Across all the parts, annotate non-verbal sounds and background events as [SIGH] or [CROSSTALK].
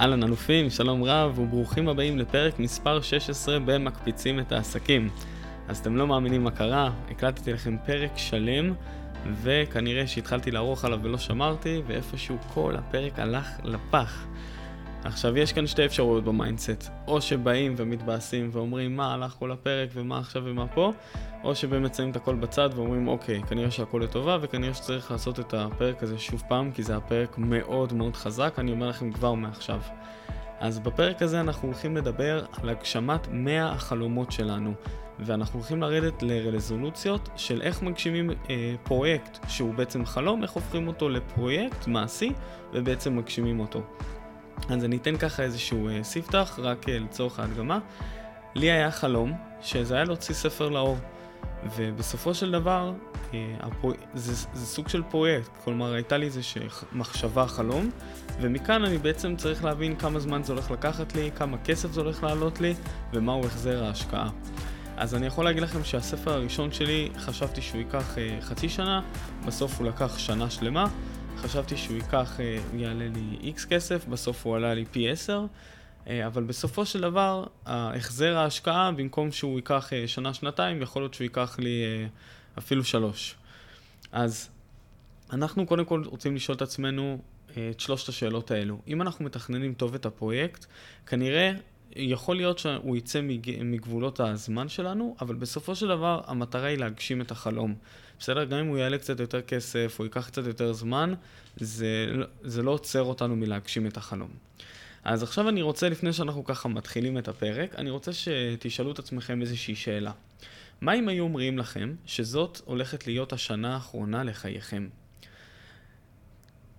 אהלן אלופים, שלום רב וברוכים הבאים לפרק מספר 16 ב"מקפיצים את העסקים". אז אתם לא מאמינים מה קרה, הקלטתי לכם פרק שלם וכנראה שהתחלתי לערוך עליו ולא שמרתי ואיפשהו כל הפרק הלך לפח. עכשיו יש כאן שתי אפשרויות ב mindset, או שבאים ומתבאסים ואומרים מה הלך כל הפרק ומה עכשיו ומה פה, או שבאמת שמים את הכל בצד ואומרים אוקיי, כנראה שהכל לטובה וכנראה שצריך לעשות את הפרק הזה שוב פעם, כי זה הפרק מאוד מאוד חזק, אני אומר לכם כבר מעכשיו. אז בפרק הזה אנחנו הולכים לדבר על הגשמת 100 החלומות שלנו, ואנחנו הולכים לרדת לרזולוציות של איך מגשימים אה, פרויקט שהוא בעצם חלום, איך הופכים אותו לפרויקט מעשי ובעצם מגשימים אותו. אז אני אתן ככה איזשהו אה, ספתח, רק אה, לצורך ההדגמה. לי היה חלום, שזה היה להוציא ספר לאור. ובסופו של דבר, אה, הפרו... זה, זה סוג של פרויקט, כלומר הייתה לי איזושהי מחשבה, חלום, ומכאן אני בעצם צריך להבין כמה זמן זה הולך לקחת לי, כמה כסף זה הולך לעלות לי, ומהו החזר ההשקעה. אז אני יכול להגיד לכם שהספר הראשון שלי, חשבתי שהוא ייקח אה, חצי שנה, בסוף הוא לקח שנה שלמה. חשבתי שהוא ייקח, אה, יעלה לי איקס כסף, בסוף הוא עלה לי פי 10, אה, אבל בסופו של דבר, החזר ההשקעה, במקום שהוא ייקח אה, שנה-שנתיים, יכול להיות שהוא ייקח לי אפילו שלוש. אז אנחנו קודם כל רוצים לשאול את עצמנו את שלושת השאלות האלו. אם אנחנו מתכננים טוב את הפרויקט, כנראה יכול להיות שהוא יצא מגבולות הזמן שלנו, אבל בסופו של דבר המטרה היא להגשים את החלום. בסדר? גם אם הוא יעלה קצת יותר כסף, או ייקח קצת יותר זמן, זה, זה לא עוצר אותנו מלהגשים את החלום. אז עכשיו אני רוצה, לפני שאנחנו ככה מתחילים את הפרק, אני רוצה שתשאלו את עצמכם איזושהי שאלה. מה אם היו אומרים לכם שזאת הולכת להיות השנה האחרונה לחייכם?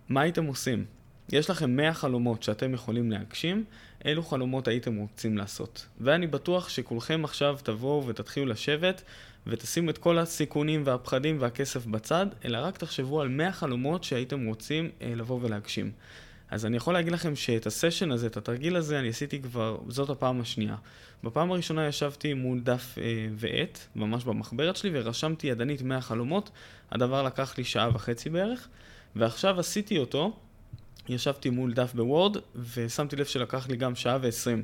מה הייתם עושים? יש לכם 100 חלומות שאתם יכולים להגשים, אילו חלומות הייתם רוצים לעשות. ואני בטוח שכולכם עכשיו תבואו ותתחילו לשבת ותשימו את כל הסיכונים והפחדים והכסף בצד, אלא רק תחשבו על 100 חלומות שהייתם רוצים אה, לבוא ולהגשים. אז אני יכול להגיד לכם שאת הסשן הזה, את התרגיל הזה, אני עשיתי כבר, זאת הפעם השנייה. בפעם הראשונה ישבתי מול דף אה, ועט, ממש במחברת שלי, ורשמתי ידנית 100 חלומות. הדבר לקח לי שעה וחצי בערך, ועכשיו עשיתי אותו, ישבתי מול דף בוורד, ושמתי לב שלקח לי גם שעה ועשרים.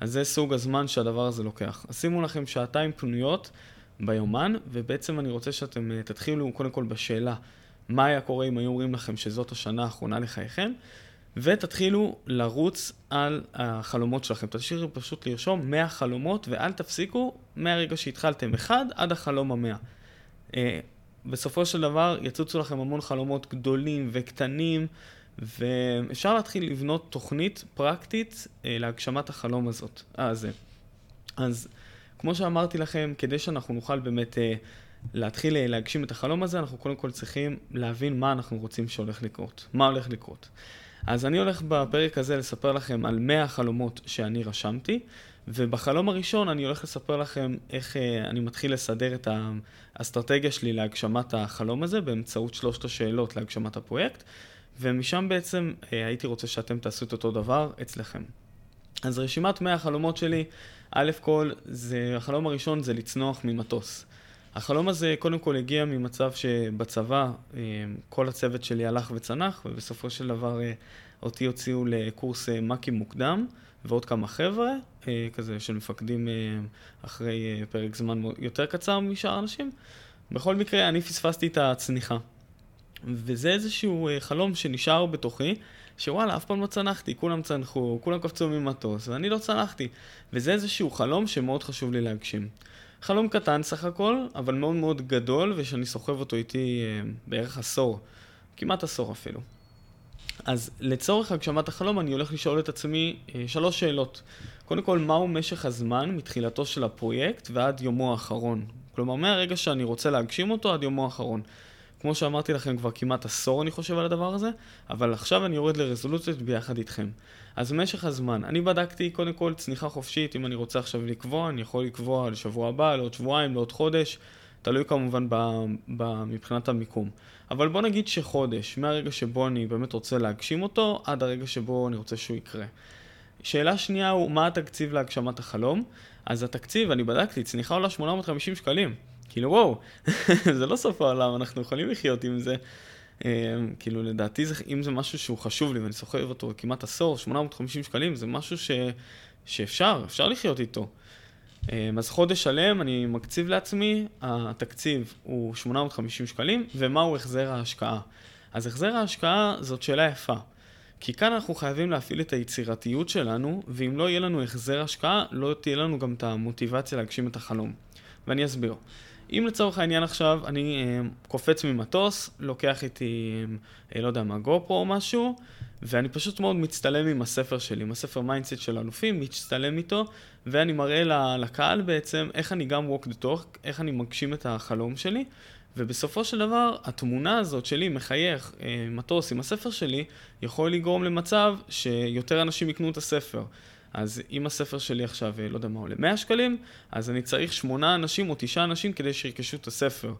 אז זה סוג הזמן שהדבר הזה לוקח. אז שימו לכם שעתיים פנויות ביומן, ובעצם אני רוצה שאתם אה, תתחילו קודם כל בשאלה מה היה קורה אם היו אומרים לכם שזאת השנה האחרונה לחייכם, ותתחילו לרוץ על החלומות שלכם. תשאירו פשוט לרשום 100 חלומות, ואל תפסיקו מהרגע שהתחלתם אחד עד החלום המאה. אה, בסופו של דבר יצוצו לכם המון חלומות גדולים וקטנים, ואפשר להתחיל לבנות תוכנית פרקטית אה, להגשמת החלום הזאת, הזה. אז כמו שאמרתי לכם, כדי שאנחנו נוכל באמת אה, להתחיל אה, להגשים את החלום הזה, אנחנו קודם כל צריכים להבין מה אנחנו רוצים שהולך לקרות, מה הולך לקרות. אז אני הולך בפרק הזה לספר לכם על 100 חלומות שאני רשמתי, ובחלום הראשון אני הולך לספר לכם איך אה, אני מתחיל לסדר את האסטרטגיה שלי להגשמת החלום הזה באמצעות שלושת השאלות להגשמת הפרויקט, ומשם בעצם אה, הייתי רוצה שאתם תעשו את אותו דבר אצלכם. אז רשימת 100 החלומות שלי, א' כל, זה, החלום הראשון זה לצנוח ממטוס. החלום הזה קודם כל הגיע ממצב שבצבא אה, כל הצוות שלי הלך וצנח, ובסופו של דבר אה, אותי הוציאו לקורס מ"כים מוקדם, ועוד כמה חבר'ה, כזה של מפקדים אחרי פרק זמן יותר קצר משאר האנשים. בכל מקרה, אני פספסתי את הצניחה. וזה איזשהו חלום שנשאר בתוכי, שוואלה, אף פעם לא צנחתי, כולם צנחו, כולם קפצו ממטוס, ואני לא צנחתי. וזה איזשהו חלום שמאוד חשוב לי להגשים. חלום קטן סך הכל, אבל מאוד מאוד גדול, ושאני סוחב אותו איתי אה, בערך עשור, כמעט עשור אפילו. אז לצורך הגשמת החלום אני הולך לשאול את עצמי אה, שלוש שאלות. קודם כל, מהו משך הזמן מתחילתו של הפרויקט ועד יומו האחרון? כלומר, מהרגע שאני רוצה להגשים אותו עד יומו האחרון. כמו שאמרתי לכם, כבר כמעט עשור אני חושב על הדבר הזה, אבל עכשיו אני יורד לרזולוציות ביחד איתכם. אז משך הזמן, אני בדקתי קודם כל צניחה חופשית, אם אני רוצה עכשיו לקבוע, אני יכול לקבוע לשבוע הבא, לעוד שבועיים, לעוד חודש, תלוי כמובן ב, ב, מבחינת המיקום. אבל בוא נגיד שחודש, מהרגע שבו אני באמת רוצה להגשים אותו, עד הרגע שבו אני רוצה שהוא יקרה. שאלה שנייה הוא, מה התקציב להגשמת החלום? אז התקציב, אני בדקתי, צניחה עולה 850 שקלים. כאילו וואו, [LAUGHS] זה לא סוף העולם, אנחנו יכולים לחיות עם זה. כאילו, לדעתי, זה, אם זה משהו שהוא חשוב לי ואני סוחב אותו כמעט עשור, 850 שקלים, זה משהו ש, שאפשר, אפשר לחיות איתו. אז חודש שלם אני מקציב לעצמי, התקציב הוא 850 שקלים, ומהו החזר ההשקעה? אז החזר ההשקעה זאת שאלה יפה. כי כאן אנחנו חייבים להפעיל את היצירתיות שלנו, ואם לא יהיה לנו החזר השקעה, לא תהיה לנו גם את המוטיבציה להגשים את החלום. ואני אסביר. אם לצורך העניין עכשיו אני אה, קופץ ממטוס, לוקח איתי, אה, לא יודע מה, GoPro או משהו, ואני פשוט מאוד מצטלם עם הספר שלי, עם הספר מיינדסט של אלופים, מצטלם איתו, ואני מראה לקהל בעצם איך אני גם walk the talk, איך אני מגשים את החלום שלי, ובסופו של דבר, התמונה הזאת שלי מחייך אה, מטוס עם הספר שלי, יכול לגרום למצב שיותר אנשים יקנו את הספר. אז אם הספר שלי עכשיו, אה, לא יודע מה עולה, 100 שקלים, אז אני צריך 8 אנשים או 9 אנשים כדי שירכשו את הספר.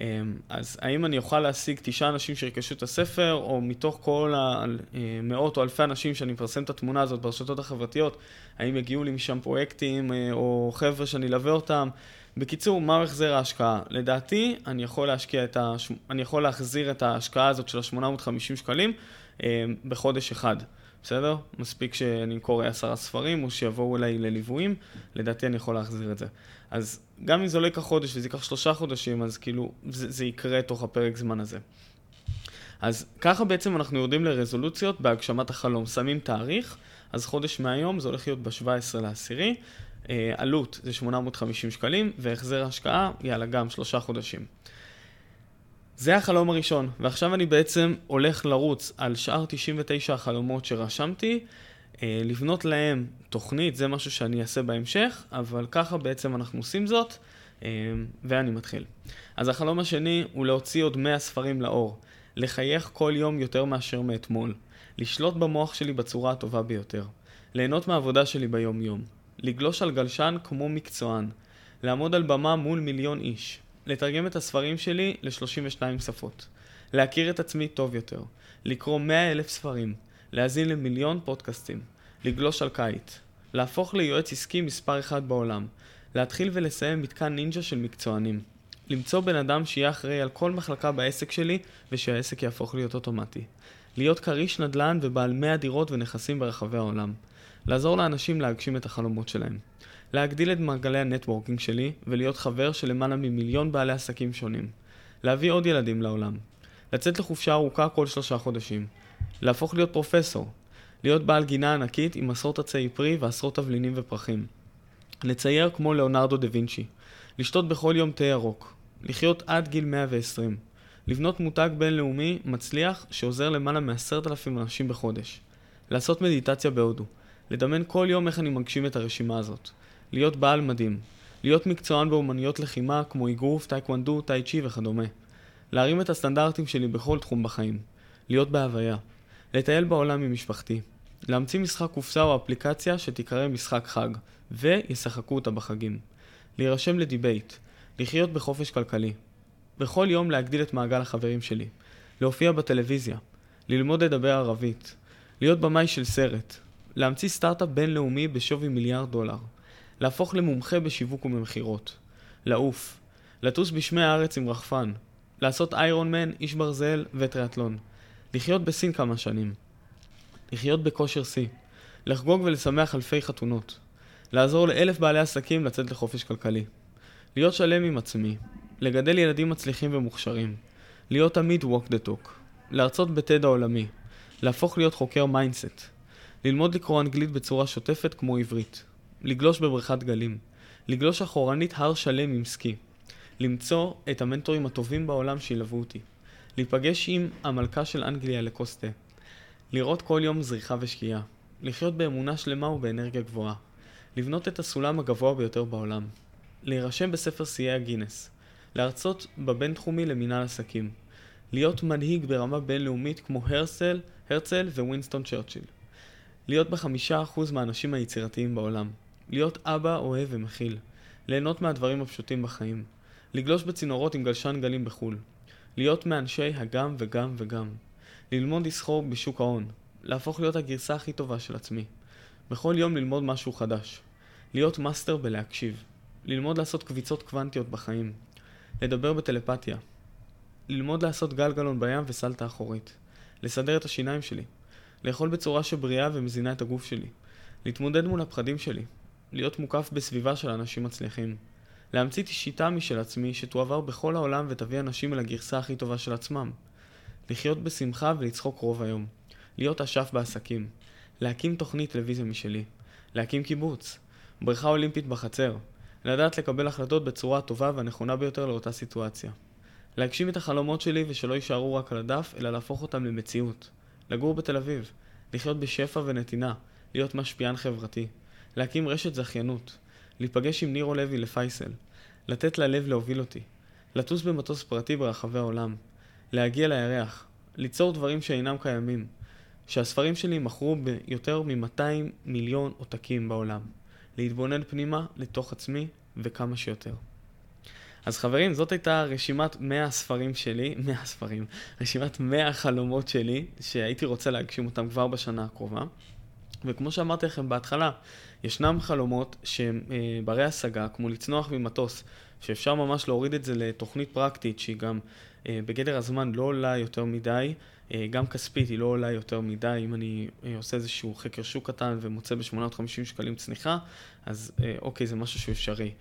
אה, אז האם אני אוכל להשיג 9 אנשים שירכשו את הספר, או מתוך כל המאות או אלפי אנשים שאני מפרסם את התמונה הזאת ברשתות החברתיות, האם יגיעו לי משם פרויקטים או חבר'ה שאני אלווה אותם? בקיצור, מהו החזר ההשקעה? לדעתי, אני יכול, את ה... אני יכול להחזיר את ההשקעה הזאת של ה-850 שקלים אה, בחודש אחד. בסדר? מספיק שאני קורא עשרה ספרים או שיבואו אליי לליוויים, לדעתי אני יכול להחזיר את זה. אז גם אם זה לא ייקח חודש וזה ייקח שלושה חודשים, אז כאילו זה, זה יקרה תוך הפרק זמן הזה. אז ככה בעצם אנחנו יורדים לרזולוציות בהגשמת החלום. שמים תאריך, אז חודש מהיום זה הולך להיות ב-17 לעשירי, אה, עלות זה 850 שקלים, והחזר השקעה, יאללה, גם שלושה חודשים. זה החלום הראשון, ועכשיו אני בעצם הולך לרוץ על שאר 99 החלומות שרשמתי, אה, לבנות להם תוכנית, זה משהו שאני אעשה בהמשך, אבל ככה בעצם אנחנו עושים זאת, אה, ואני מתחיל. אז החלום השני הוא להוציא עוד 100 ספרים לאור, לחייך כל יום יותר מאשר מאתמול, לשלוט במוח שלי בצורה הטובה ביותר, ליהנות מהעבודה שלי ביום-יום, לגלוש על גלשן כמו מקצוען, לעמוד על במה מול מיליון איש, לתרגם את הספרים שלי ל-32 שפות, להכיר את עצמי טוב יותר, לקרוא 100 אלף ספרים, להאזין למיליון פודקאסטים, לגלוש על קיץ, להפוך ליועץ עסקי מספר אחד בעולם, להתחיל ולסיים מתקן נינג'ה של מקצוענים, למצוא בן אדם שיהיה אחראי על כל מחלקה בעסק שלי ושהעסק יהפוך להיות אוטומטי, להיות כריש נדל"ן ובעל 100 דירות ונכסים ברחבי העולם, לעזור לאנשים להגשים את החלומות שלהם. להגדיל את מעגלי ה networking שלי ולהיות חבר של למעלה ממיליון בעלי עסקים שונים. להביא עוד ילדים לעולם. לצאת לחופשה ארוכה כל שלושה חודשים. להפוך להיות פרופסור. להיות בעל גינה ענקית עם עשרות עצי פרי ועשרות תבלינים ופרחים. לצייר כמו ליאונרדו דה וינצ'י. לשתות בכל יום תה ירוק. לחיות עד גיל 120. לבנות מותג בינלאומי מצליח שעוזר למעלה מעשרת אלפים אנשים בחודש. לעשות מדיטציה בהודו. לדמיין כל יום איך אני מגשים את הרשימה הזאת. להיות בעל מדים. להיות מקצוען באומנויות לחימה כמו אגרוף, טייקוונדו, טאי צ'י וכדומה. להרים את הסטנדרטים שלי בכל תחום בחיים. להיות בהוויה. לטייל בעולם עם משפחתי. להמציא משחק קופסה או אפליקציה שתיקרא משחק חג, וישחקו אותה בחגים. להירשם לדיבייט. לחיות בחופש כלכלי. בכל יום להגדיל את מעגל החברים שלי. להופיע בטלוויזיה. ללמוד לדבר ערבית. להיות במאי של סרט. להמציא סטארט-אפ בינלאומי בשווי מיליארד דולר. להפוך למומחה בשיווק וממכירות. לעוף. לטוס בשמי הארץ עם רחפן. לעשות איירון מן, איש ברזל וטריאטלון. לחיות בסין כמה שנים. לחיות בכושר שיא. לחגוג ולשמח אלפי חתונות. לעזור לאלף בעלי עסקים לצאת לחופש כלכלי. להיות שלם עם עצמי. לגדל ילדים מצליחים ומוכשרים. להיות תמיד walk the talk. להרצות ב TED העולמי. להפוך להיות חוקר mindset. ללמוד לקרוא אנגלית בצורה שוטפת כמו עברית. לגלוש בבריכת גלים. לגלוש אחורנית הר שלם עם סקי. למצוא את המנטורים הטובים בעולם שילוו אותי. להיפגש עם המלכה של אנגליה לקוסטה. לראות כל יום זריחה ושקיעה. לחיות באמונה שלמה ובאנרגיה גבוהה. לבנות את הסולם הגבוה ביותר בעולם. להירשם בספר שיאי הגינס. להרצות בבינתחומי למינהל עסקים. להיות מנהיג ברמה בינלאומית כמו הרצל, הרצל ווינסטון צ'רצ'יל. להיות בחמישה אחוז מהאנשים היצירתיים בעולם. להיות אבא אוהב ומכיל. ליהנות מהדברים הפשוטים בחיים. לגלוש בצינורות עם גלשן גלים בחו"ל. להיות מאנשי הגם וגם וגם. ללמוד לסחור בשוק ההון. להפוך להיות הגרסה הכי טובה של עצמי. בכל יום ללמוד משהו חדש. להיות מאסטר בלהקשיב. ללמוד לעשות קפיצות קוונטיות בחיים. לדבר בטלפתיה. ללמוד לעשות גלגלון בים וסלטה אחורית. לסדר את השיניים שלי. לאכול בצורה שבריאה ומזינה את הגוף שלי. להתמודד מול הפחדים שלי. להיות מוקף בסביבה של אנשים מצליחים. להמציא שיטה משל עצמי שתועבר בכל העולם ותביא אנשים אל הגרסה הכי טובה של עצמם. לחיות בשמחה ולצחוק רוב היום. להיות אשף בעסקים. להקים תוכנית טלוויזיה משלי. להקים קיבוץ. בריכה אולימפית בחצר. לדעת לקבל החלטות בצורה הטובה והנכונה ביותר לאותה סיטואציה. להגשים את החלומות שלי ושלא יישארו רק על הדף, אלא להפוך אותם למציאות. לגור בתל אביב. לחיות בשפע ונתינה. להיות משפיען חברתי. להקים רשת זכיינות. להיפגש עם נירו לוי לפייסל. לתת ללב להוביל אותי. לטוס במטוס פרטי ברחבי העולם. להגיע לירח. ליצור דברים שאינם קיימים. שהספרים שלי מכרו ביותר מ-200 מיליון עותקים בעולם. להתבונן פנימה, לתוך עצמי, וכמה שיותר. אז חברים, זאת הייתה רשימת 100 הספרים שלי, [LAUGHS] 100 ספרים, רשימת 100 החלומות שלי, שהייתי רוצה להגשים אותם כבר בשנה הקרובה. וכמו שאמרתי לכם בהתחלה, ישנם חלומות שהם אה, ברי השגה, כמו לצנוח ממטוס, שאפשר ממש להוריד את זה לתוכנית פרקטית, שהיא גם אה, בגדר הזמן לא עולה יותר מדי, אה, גם כספית היא לא עולה יותר מדי, אם אני אה, עושה איזשהו חקר שוק קטן ומוצא ב-850 שקלים צניחה, אז אה, אוקיי, זה משהו שהוא אפשרי.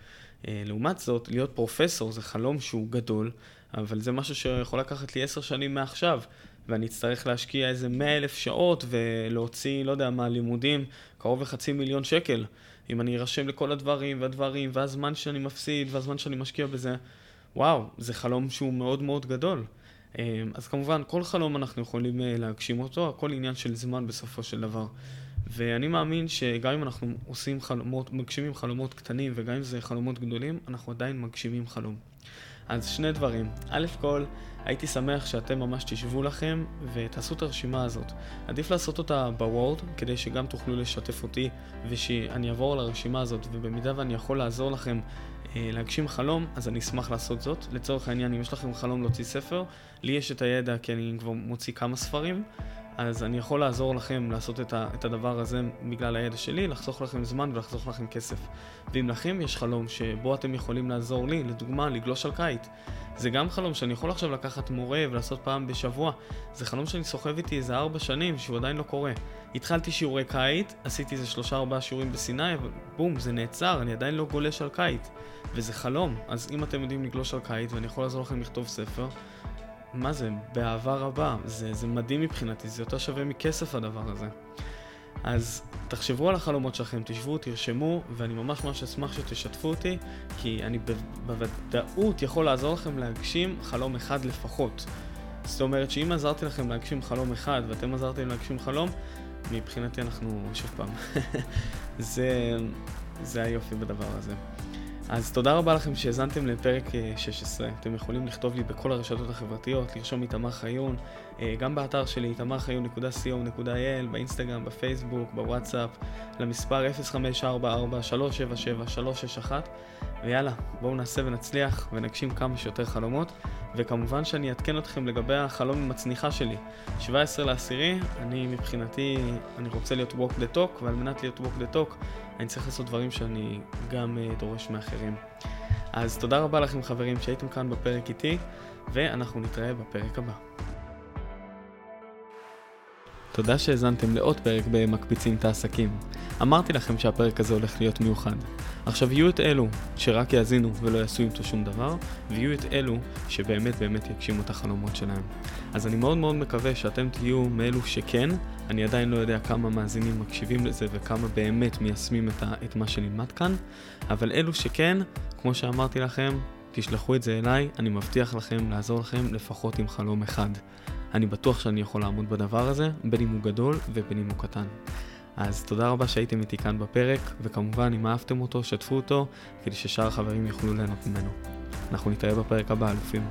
אה, לעומת זאת, להיות פרופסור זה חלום שהוא גדול, אבל זה משהו שיכול לקחת לי עשר שנים מעכשיו. ואני אצטרך להשקיע איזה מאה אלף שעות ולהוציא, לא יודע מה, לימודים, קרוב לחצי מיליון שקל. אם אני ארשם לכל הדברים והדברים, והזמן שאני מפסיד, והזמן שאני משקיע בזה, וואו, זה חלום שהוא מאוד מאוד גדול. אה, אז כמובן, כל חלום אנחנו יכולים אה, להגשים אותו, הכל עניין של זמן בסופו של דבר. ואני מאמין שגם אם אנחנו עושים חלומות, מגשימים חלומות קטנים, וגם אם זה חלומות גדולים, אנחנו עדיין מגשימים חלום. אז שני דברים. א' כל, הייתי שמח שאתם ממש תשבו לכם ותעשו את הרשימה הזאת. עדיף לעשות אותה בוורד, כדי שגם תוכלו לשתף אותי ושאני אעבור על הרשימה הזאת, ובמידה ואני יכול לעזור לכם אה, להגשים חלום, אז אני אשמח לעשות זאת. לצורך העניין, אם יש לכם חלום להוציא ספר, לי יש את הידע כי אני כבר מוציא כמה ספרים. אז אני יכול לעזור לכם לעשות את, את הדבר הזה בגלל הידע שלי, לחסוך לכם זמן ולחסוך לכם כסף. ואם לכם יש חלום שבו אתם יכולים לעזור לי, לדוגמה, לגלוש על קיץ, זה גם חלום שאני יכול עכשיו לקחת מורה ולעשות פעם בשבוע. זה חלום שאני סוחב איתי איזה ארבע שנים שהוא עדיין לא קורה. התחלתי שיעורי קיץ, עשיתי איזה שלושה ארבעה שיעורים בסיני, אבל בום, זה נעצר, אני עדיין לא גולש על קיץ. וזה חלום. אז אם אתם יודעים לגלוש על קיץ ואני יכול לעזור לכם לכתוב ספר, מה זה, באהבה רבה, זה, זה מדהים מבחינתי, זה יותר שווה מכסף הדבר הזה. אז תחשבו על החלומות שלכם, תשבו, תרשמו, ואני ממש ממש אשמח שתשתפו אותי, כי אני בוודאות יכול לעזור לכם להגשים חלום אחד לפחות. זאת אומרת שאם עזרתי לכם להגשים חלום אחד ואתם עזרתם להגשים חלום, מבחינתי אנחנו שוב פעם. [LAUGHS] זה, זה היופי בדבר הזה. אז תודה רבה לכם שהאזנתם לפרק 16. אה, אתם יכולים לכתוב לי בכל הרשתות החברתיות, לרשום איתמר חיון, אה, גם באתר שלי, איתמרחיון.co.il, באינסטגרם, בפייסבוק, בוואטסאפ, למספר 0544-377-361, ויאללה, בואו נעשה ונצליח ונגשים כמה שיותר חלומות, וכמובן שאני אעדכן אתכם לגבי החלום עם הצניחה שלי. 17 לעשירי, אני מבחינתי, אני רוצה להיות walk the talk, ועל מנת להיות walk the talk, אני צריך לעשות דברים שאני גם uh, דורש מאחרים. אז תודה רבה לכם חברים שהייתם כאן בפרק איתי, ואנחנו נתראה בפרק הבא. תודה שהאזנתם לעוד פרק ב"מקפיצים את העסקים". אמרתי לכם שהפרק הזה הולך להיות מיוחד. עכשיו יהיו את אלו שרק יאזינו ולא יעשו איתו שום דבר, ויהיו את אלו שבאמת באמת יגשימו את החלומות שלהם. אז אני מאוד מאוד מקווה שאתם תהיו מאלו שכן, אני עדיין לא יודע כמה מאזינים מקשיבים לזה וכמה באמת מיישמים את, ה, את מה שנלמד כאן, אבל אלו שכן, כמו שאמרתי לכם, תשלחו את זה אליי, אני מבטיח לכם לעזור לכם לפחות עם חלום אחד. אני בטוח שאני יכול לעמוד בדבר הזה, בין אם הוא גדול ובין אם הוא קטן. אז תודה רבה שהייתם איתי כאן בפרק, וכמובן אם אהבתם אותו, שתפו אותו, כדי ששאר החברים יוכלו ליהנות ממנו. אנחנו נתראה בפרק הבא, אלופים.